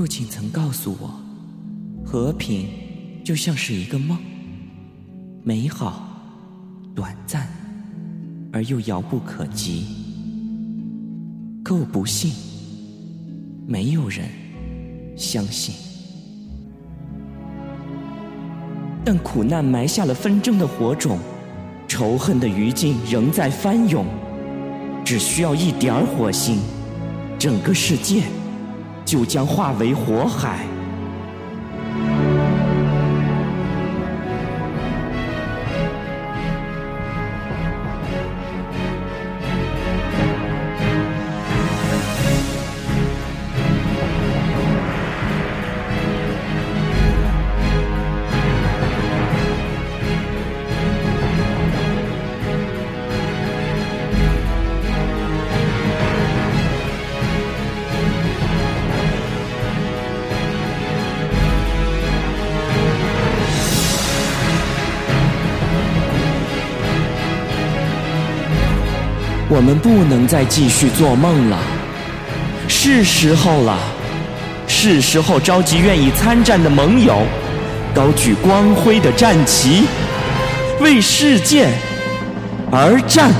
父亲曾告诉我，和平就像是一个梦，美好、短暂而又遥不可及。可我不信，没有人相信。但苦难埋下了纷争的火种，仇恨的余烬仍在翻涌。只需要一点儿火星，整个世界就将化为火海。我们不能再继续做梦了，是时候了，是时候召集愿意参战的盟友，高举光辉的战旗，为世界而战。